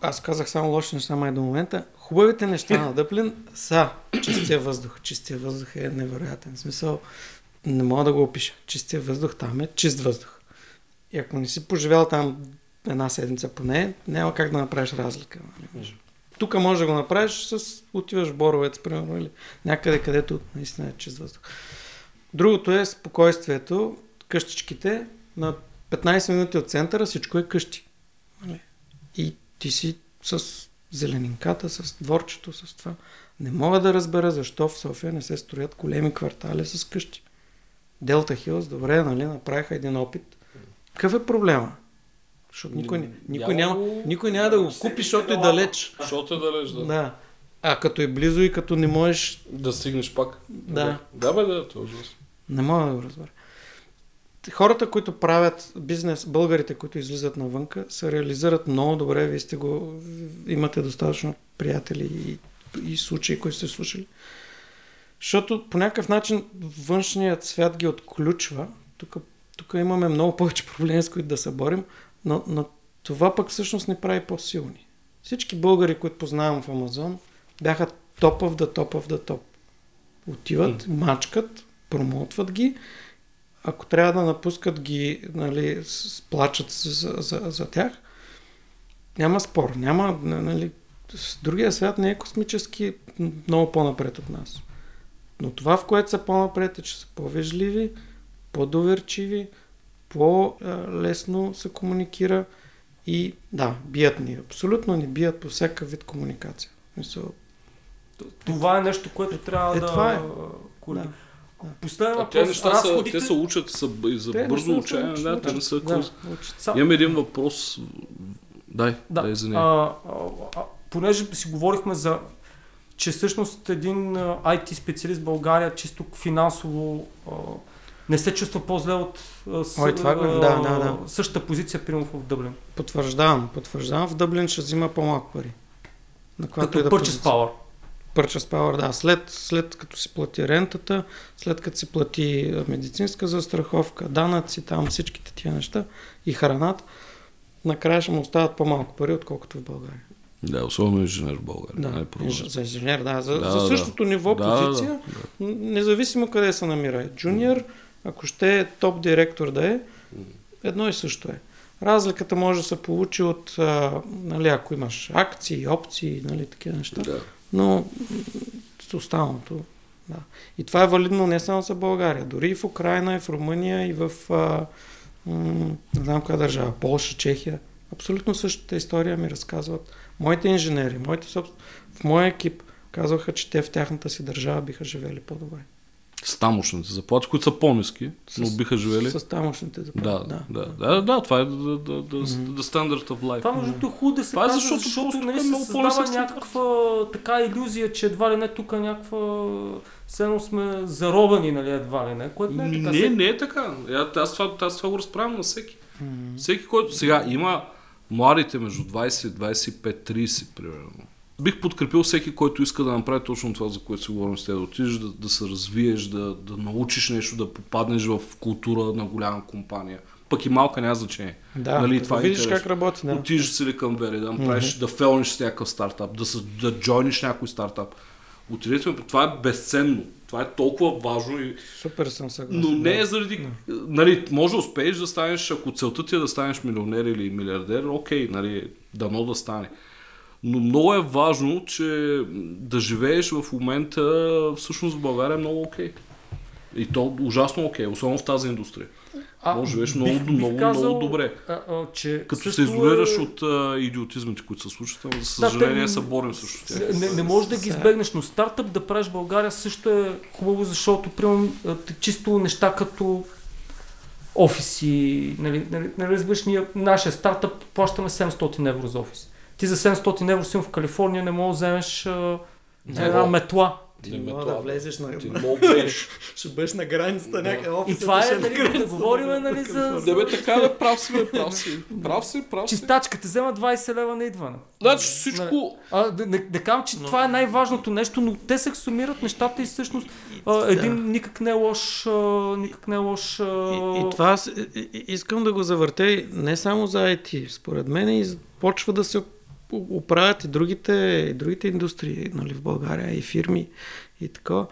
аз казах само лоши неща май до момента. Хубавите неща на Дъблин са чистия въздух. Чистия въздух е невероятен. В смисъл, не мога да го опиша. Чистия въздух там е чист въздух. И ако не си поживял там една седмица поне, няма как да направиш разлика. Нали? Тук може да го направиш с отиваш в Боровец, примерно, или някъде, където наистина е чист въздух. Другото е спокойствието, къщичките. На 15 минути от центъра всичко е къщи. Нали? И ти си с зеленинката, с дворчето, с това. Не мога да разбера защо в София не се строят големи квартали с къщи. Делта Хилс, добре, нали, направиха един опит. Какъв е проблема? Защото никой, никой, няма, никой няма да го купи, защото е далеч. Защото е далеч, да. да. А като е близо и като не можеш... Да стигнеш пак. Да. Да, бе, да, това е ужасно. Не мога да го разбера. Хората, които правят бизнес, българите, които излизат навънка, се реализират много добре. Вие сте го, имате достатъчно приятели и, и случаи, които сте слушали. Защото по някакъв начин външният свят ги отключва. Тук, тук имаме много повече проблеми, с които да се борим, но, но това пък всъщност не прави по-силни. Всички българи, които познавам в Амазон, бяха топ the top of the top. Отиват, mm. мачкат, промотват ги. Ако трябва да напускат ги, нали, плачат за, за, за тях, няма спор. Няма, нали, другия свят не е космически много по-напред от нас. Но това, в което са по-напред е, че са по-вежливи, по-доверчиви, по-лесно се комуникира и да, бият ни. Абсолютно ни бият по всяка вид комуникация. Мисъл... Това е нещо, което трябва е, да... Това е. Да. Последен въпрос. Те неща разходите... са, те се учат са, за те бързо учение, да, те не са да, Имам един въпрос. Дай, да. дай за нея. А, а, а, понеже си говорихме за че всъщност един IT специалист в България чисто финансово не се чувства по-зле от с, Ой, това, а, да, да, да. същата позиция, примерно в Дъблин. Потвърждавам, потвърждавам. В Дъблин ще взима по-малко пари. На Като да purchase power. Purchase power, да. След, след като си плати рентата, след като си плати медицинска застраховка, данъци, там всичките тия неща и храната, накрая ще му остават по-малко пари, отколкото в България. Да, особено инженер в България. Да, е за инженер, да. За, да, за същото да. ниво да, позиция, да, да. независимо къде се намира. Джуниор, ако ще е топ директор да е, едно и също е. Разликата може да се получи от, а, нали, ако имаш акции, опции, нали, такива неща. Да. Но с останалото, да. И това е валидно не само за България, дори и в Украина, и в Румъния, и в, а, м- не знам коя държава, Полша, Чехия. Абсолютно същата история ми разказват моите инженери, моите собствен... в моя екип казваха, че те в тяхната си държава биха живели по-добре. С тамошните заплати, които са по-низки, но биха живели. С, с тамошните заплати. Да, да, да, да, да това е the, the, the, the standard of life. Това между другото хубаво да се това е защото, защото нали, се създава някаква така иллюзия, че едва ли не тук някаква все сме заробени, нали, едва ли не, което не е така. Не, не е така. Аз това, аз това го разправям на всеки. Mm-hmm. Всеки, който сега има младите между 20, 25, 30 примерно. Бих подкрепил всеки, който иска да направи точно това, за което си говорим с теб. Да отидеш да, да се развиеш, да, да научиш нещо, да попаднеш в култура на голяма компания. Пък и малка няма значение. Да, нали, това да е видиш как работи. Да. Отидеш в Silicon Valley, да направиш, mm-hmm. да фелниш с някакъв стартап, да, се, да джойниш някой стартап. Отидете, това е безценно. Това е толкова важно. И... Супер съм съгласен. Но не е заради... Не. Нали, може да успееш да станеш, ако целта ти е да станеш милионер или милиардер, окей, нали, дано да стане. Но много е важно, че да живееш в момента, всъщност в България е много окей. И то ужасно окей, особено в тази индустрия. А, Може живееш много, бих, много, бих казал, много добре. А, а, че Като се изолираш е... от а, идиотизмите, които се случват, за съжаление да, се борим също тях. Не, не можеш да ги избегнеш, но стартъп да правиш в България също е хубаво, защото примерно чисто неща като офиси, нали, нали, нали разбираш, ние, нашия стартъп плащаме 700 евро за офис. Ти за 700 евро си в Калифорния не можеш да вземеш а, една метла ти не мога да влезеш на... Ти не бъдеш. Ще бъдеш на границата някъде. И това е, нали, да говорим, нали, за... Да бе, така да прав си, бе, прав си. Прав си, прав си. Чистачка те взема 20 лева на идване. Значи всичко... Нали, а, да, да, да кажам, че но... това е най-важното нещо, но те се сумират нещата и всъщност а, един да. никак не е лош... А, никак не е лош... А... И, и това искам да го завъртя не само за IT. Според мен и почва да се оправят и другите, и другите индустрии нали, в България, и фирми, и така.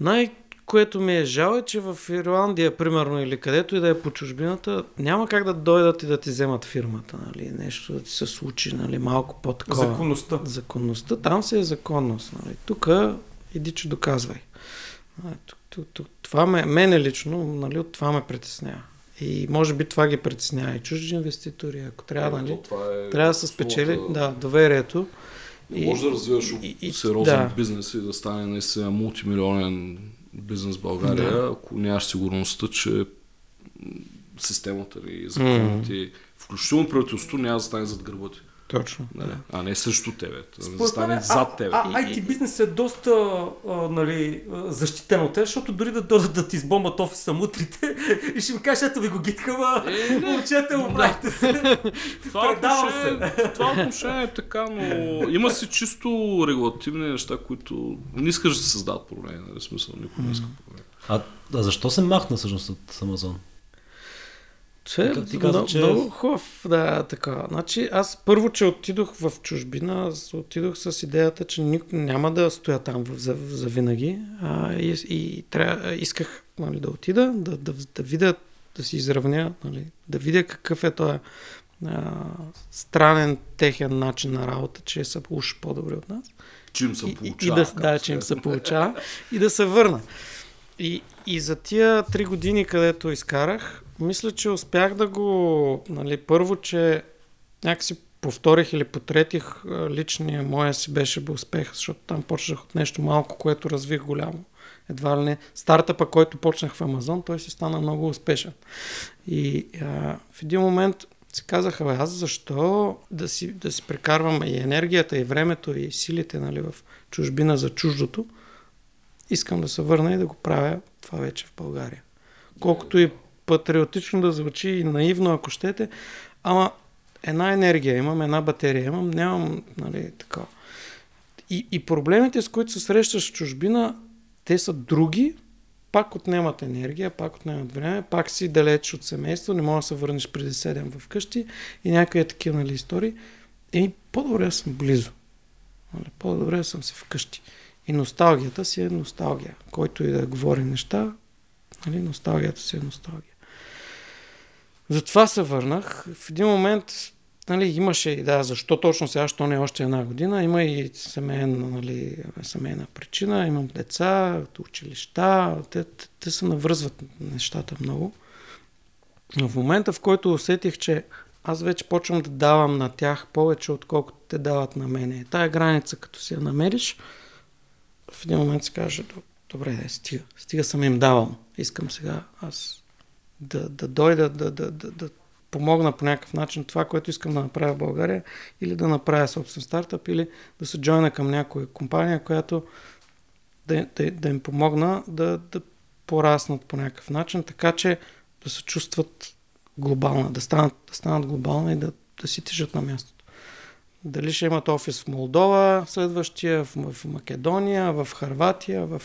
Най- което ми е жал е, че в Ирландия, примерно, или където и да е по чужбината, няма как да дойдат и да ти вземат фирмата, нали, нещо да ти се случи, нали, малко по-такова. Законността. Законността, там се е законност, нали. Тук иди, че доказвай. Това ме, мене лично, нали, от това ме притеснява. И може би това ги притеснява и чужди инвеститори. Ако трябва, нали, е трябва да се спечели да, доверието. Не може да развиваш и, и, сериозен да. бизнес и да стане наистина мултимилионен бизнес в България, да. ако нямаш сигурността, че системата и законите, mm. включително правителството, няма да стане зад гърба ти. Точно. Нали? А не срещу тебе. Да стане зад тебе. А, а, IT бизнес е доста а, нали, защитен от теб, защото дори да дойдат да ти избомбат офиса мутрите и ще ми кажеш, ето ви го гиткава, е, момчета, оправите се. Това отношение, това отношение е така, но има си чисто регулативни неща, които не искаш да създадат проблеми. Нали? Смисъл, никой не иска проблеми. А, а защо се махна всъщност от Амазон? Че, ти каза, много, че... много хубав, да, така. Значи, аз първо, че отидох в чужбина, аз отидох с идеята, че ник... няма да стоя там за, за винаги. А, и, и тря... исках нали, да отида, да, да, да видя, да си изравня, нали, да видя какъв е този странен техен начин на работа, че са уж по-добри от нас. Че им се получава. И, и да, да, че им се получава и да се върна. И, и за тия три години, където изкарах, мисля, че успях да го... Нали, първо, че някакси повторих или потретих личния моя си беше бе успех, защото там почнах от нещо малко, което развих голямо. Едва ли не. Стартъпа, който почнах в Амазон, той си стана много успешен. И а, в един момент си казаха, бе, аз защо да си, да си прекарвам и енергията, и времето, и силите нали, в чужбина за чуждото, искам да се върна и да го правя това вече в България. Колкото и патриотично да звучи и наивно, ако щете, ама една енергия имам, една батерия имам, нямам, нали, така. И, и проблемите, с които се срещаш в чужбина, те са други, пак отнемат енергия, пак отнемат време, пак си далеч от семейство, не можеш да се върнеш преди 7 вкъщи и някакви такива нали, истории. И по-добре съм близо. Нали, по-добре съм си вкъщи. И носталгията си е носталгия. Който и да говори неща, нали, носталгията си е носталгия. Затова се върнах. В един момент нали, имаше и да, защо точно сега, защо не още една година, има и семейна, нали, семейна причина, имам деца, училища, те, те, те се навръзват нещата много. Но в момента, в който усетих, че аз вече почвам да давам на тях повече, отколкото те дават на мене. Тая граница, като си я намериш, в един момент се каже, добре, стига, стига съм им давал. Искам сега аз да, да дойда, да, да, да, да помогна по някакъв начин това, което искам да направя в България, или да направя собствен стартъп, или да се джойна към някоя компания, която да, да, да им помогна да, да пораснат по някакъв начин, така че да се чувстват глобална, да станат, да станат глобална и да, да си тежат на мястото. Дали ще имат офис в Молдова, следващия, в, в Македония, в Харватия, в,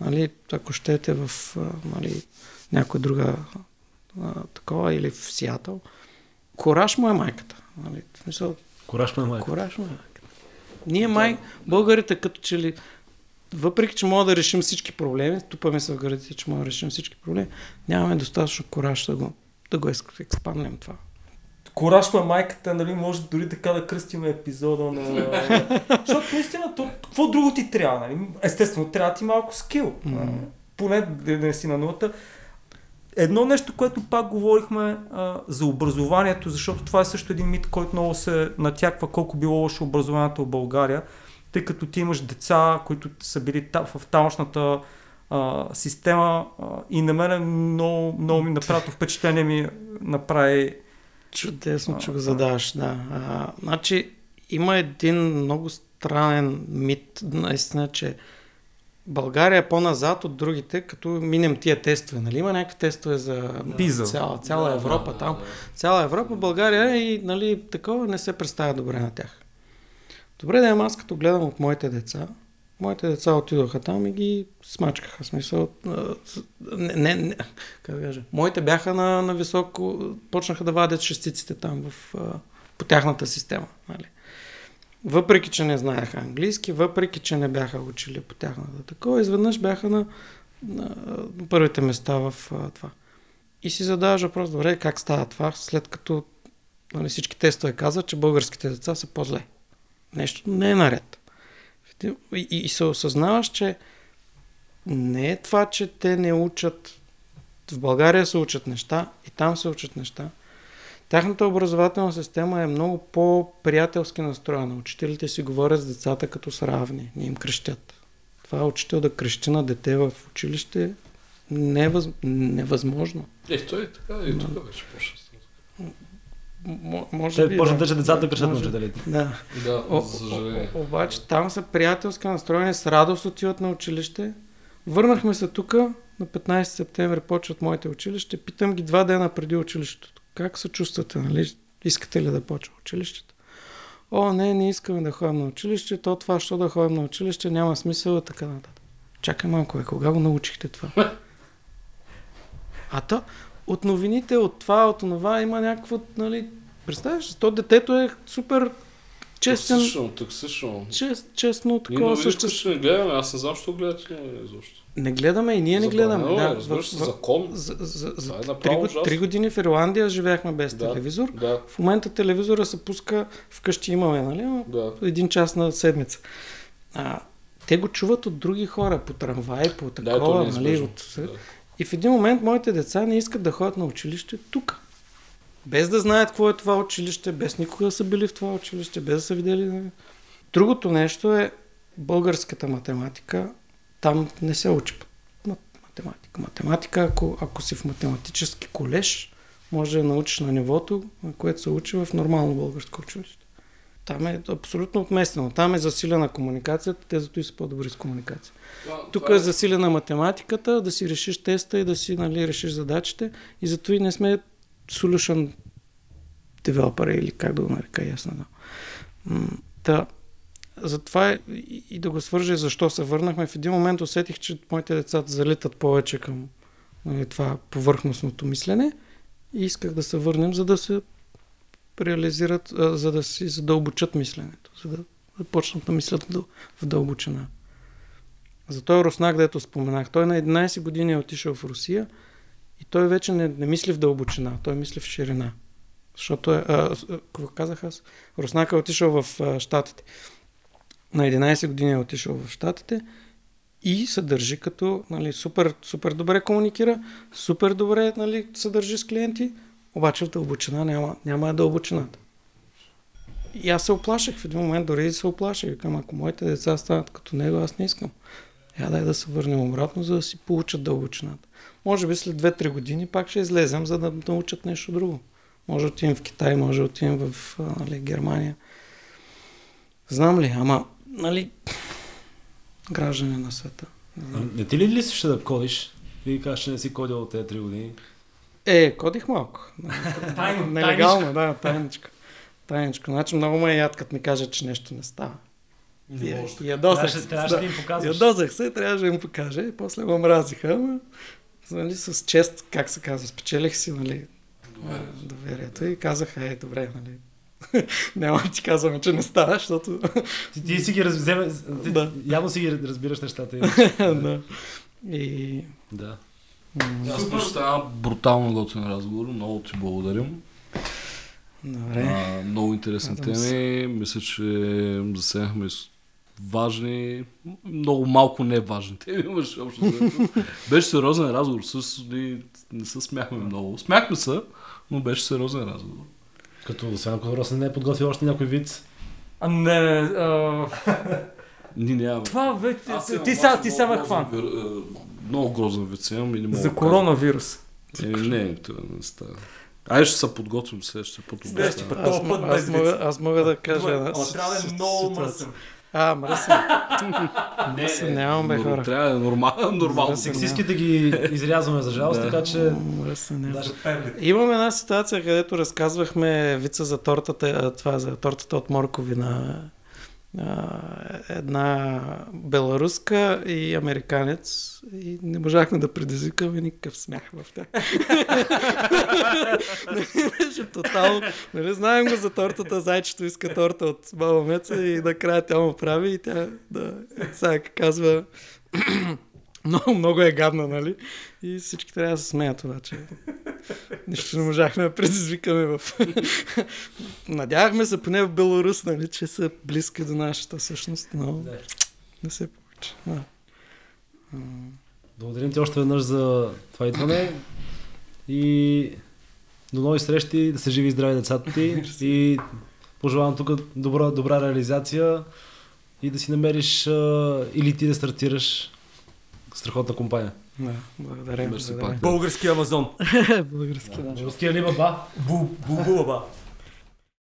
нали, ако щете, в нали, някоя друга а, такова, или в Сиатъл. Кораж му е майката. Нали? В смисъл, Кораж му е майката. Кораж му е майката. Ние май, българите като че ли, въпреки, че мога да решим всички проблеми, тупаме се в градите, че мога да решим всички проблеми, нямаме достатъчно кораж да го, да го експанднем това. Кораж на майката, нали, може дори така да кръстим епизода на... Защото наистина, то, какво друго ти трябва, нали? Естествено, трябва ти малко скил. Mm. Поне да не си на нулата. Едно нещо, което пак говорихме а, за образованието, защото това е също един мит, който много се натяква колко било лошо образованието в България, тъй като ти имаш деца, които са били в тамошната а, система а, и на мен много, много ми направи впечатление ми направи Чудесно, че го задаваш, да. А, значи, има един много странен мит, наистина, че България е по-назад от другите, като минем тия тестове. Нали? Има някакви тестове за Пиза. Цяла, цяла Европа да, там. Да, да. Цяла Европа, България и нали, такова не се представя добре на тях. Добре, да аз като гледам от моите деца, моите деца отидоха там и ги смачкаха. Смисъл, не, не, не, как да кажа, моите бяха на, на високо, почнаха да вадят шестиците там в, по тяхната система. Нали? Въпреки че не знаеха английски, въпреки че не бяха учили по тяхната такова, изведнъж бяха на, на, първите места в а, това. И си задаваш въпрос, добре, как става това, след като нали, всички тестове казват, че българските деца са по-зле. Нещо не е наред. И, и, и се осъзнаваш, че не е това, че те не учат. В България се учат неща и там се учат неща. Тяхната образователна система е много по-приятелски настроена. Учителите си говорят с децата като с равни, не им крещят. Това учител да крещи на дете в училище не е въз... невъзможно. Е, той е така, и тук вече почва. М- може Те би, почнат да. да децата крещат на Може. учителите. Да. Да, О, за съжаление. о, обаче там са приятелски настроени, с радост отиват на училище. Върнахме се тук, на 15 септември почват моите училище. Питам ги два дена преди училището. Как се чувствате, нали? Искате ли да почва училището? О, не, не искаме да ходим на училище. То това, що да ходим на училище, няма смисъл и така нататък. Чакай малко, бе, кога го научихте това? А то, от новините, от това, от това има някакво, нали, представяш, то детето е супер честен, Токсично, токсично. чест, честно такова същество. ще не гледаме, аз не знам, защо гледате изобщо. Не гледаме и ние не гледаме. Е, Да, разбираш се, в- в- закон. За, за, за е три, три години в Ирландия живеехме без Да. телевизор. Да, В момента телевизора се пуска вкъщи имаме, нали? да. Един час на седмица. А, те го чуват от други хора, по трамвай, по Да, то такова, е нали? От... Да. И в един момент моите деца не искат да ходят на училище тук. Без да знаят какво е това училище, без никога да са били в това училище, без да са видели. нали. Другото нещо е българската математика. Там не се учи ма- математика. Математика, ако, ако си в математически колеж, може да научиш на нивото, на което се учи в нормално българско училище. Там е абсолютно отместено. Там е засилена комуникацията, те зато и са по-добри с комуникация. Това- Тук това е засилена математиката, да си решиш теста и да си нали, решиш задачите. И зато и не сме solution developer или как да го нарека, ясно. Да. Та, затова е, и, и да го свържа защо се върнахме. В един момент усетих, че моите деца залитат повече към нали, това повърхностното мислене и исках да се върнем, за да се реализират, а, за да си задълбочат мисленето, за да, да почнат да мислят в дъл- в дълбочина. За този руснак, дето споменах, той на 11 години е отишъл в Русия и той вече не, не мисли в дълбочина, той мисли в ширина. Защото е, какво казах аз? Руснак е отишъл в Штатите. На 11 години е отишъл в Штатите и се държи като, нали, супер, супер добре комуникира, супер добре нали, се държи с клиенти, обаче в дълбочина няма, няма дълбочината. И аз се оплаших в един момент, дори се оплаших. Викам, ако моите деца станат като него, аз не искам. Я дай да се върнем обратно, за да си получат дълбочината. Може би след 2-3 години пак ще излезем, за да научат нещо друго. Може да отидем в Китай, може да отидем в нали, Германия. Знам ли, ама, нали, граждане на света. Не А. Не ти ли лисваше да кодиш? Ти кажеш, че не си кодил от тези 3 години. Е, кодих малко. Тайно, Нелегално, да, тайничка. Тайничка. Значи много ме е яд, като ми кажат, че нещо не става. Не може И ядосах Трябваше, се. трябваше да им показваш. Ядосах се, трябваше да им покаже. И после го мразиха, ама нали, с чест, как се казва, спечелих си нали, а, доверието и казаха, е, добре, нали. Няма ти казваме, че не става, защото... Ти, ти си ги ти, Да. явно си ги разбираш нещата. да. И... да. Аз мисля, стана брутално готин разговор. Много ти благодарим. Добре. А, много интересни теми. Мисля, че засегнахме важни, много малко неважни теми. Имаше общо. Беше сериозен разговор. С, не, не се смяхме много. Смяхме се, но беше сериозен разговор. Като освен ако Росен не е подготвил още някой вид. А, не, не, а, Ние нямаме. това имам ти, са, ти много са ме грозен хван. вир- е, Много грозен вид имам и не мога За коронавирус. кажа. Е, не, това не става. Айде ще се подготвим следващия път. Следващия път. Аз, път аз, мога, аз мога да кажа Добре, една ама трябва да е много мръсен. А, мръсен. мръсен, нямам бе Но хора. Трябва да е нормално. нормално. Сексистските ги изрязваме за жалост, така че... Мръсен. Даже Имаме една ситуация, където разказвахме вица за тортата, това за тортата от моркови на, една беларуска и американец и не можахме да предизвикаме никакъв смях в тях. Беше тотално. Нали, знаем го за тортата, зайчето иска торта от баба Меца и накрая тя му прави и тя да, сега казва много, много е гадна, нали? И всички трябва да се смеят обаче. Нищо не можахме да предизвикаме в... Надявахме се поне в Беларус, нали, че са близки до нашата същност, но Да. не се получи. Да. Благодарим ти още веднъж за това идване и до нови срещи, да се живи и здрави децата ти и пожелавам тук добра, добра реализация и да си намериш или ти да стартираш страхотна компания. Да, благодаря. Мерси пак. Български Амазон. Български, да. Българския ли баба? Бу, бу, бу, баба.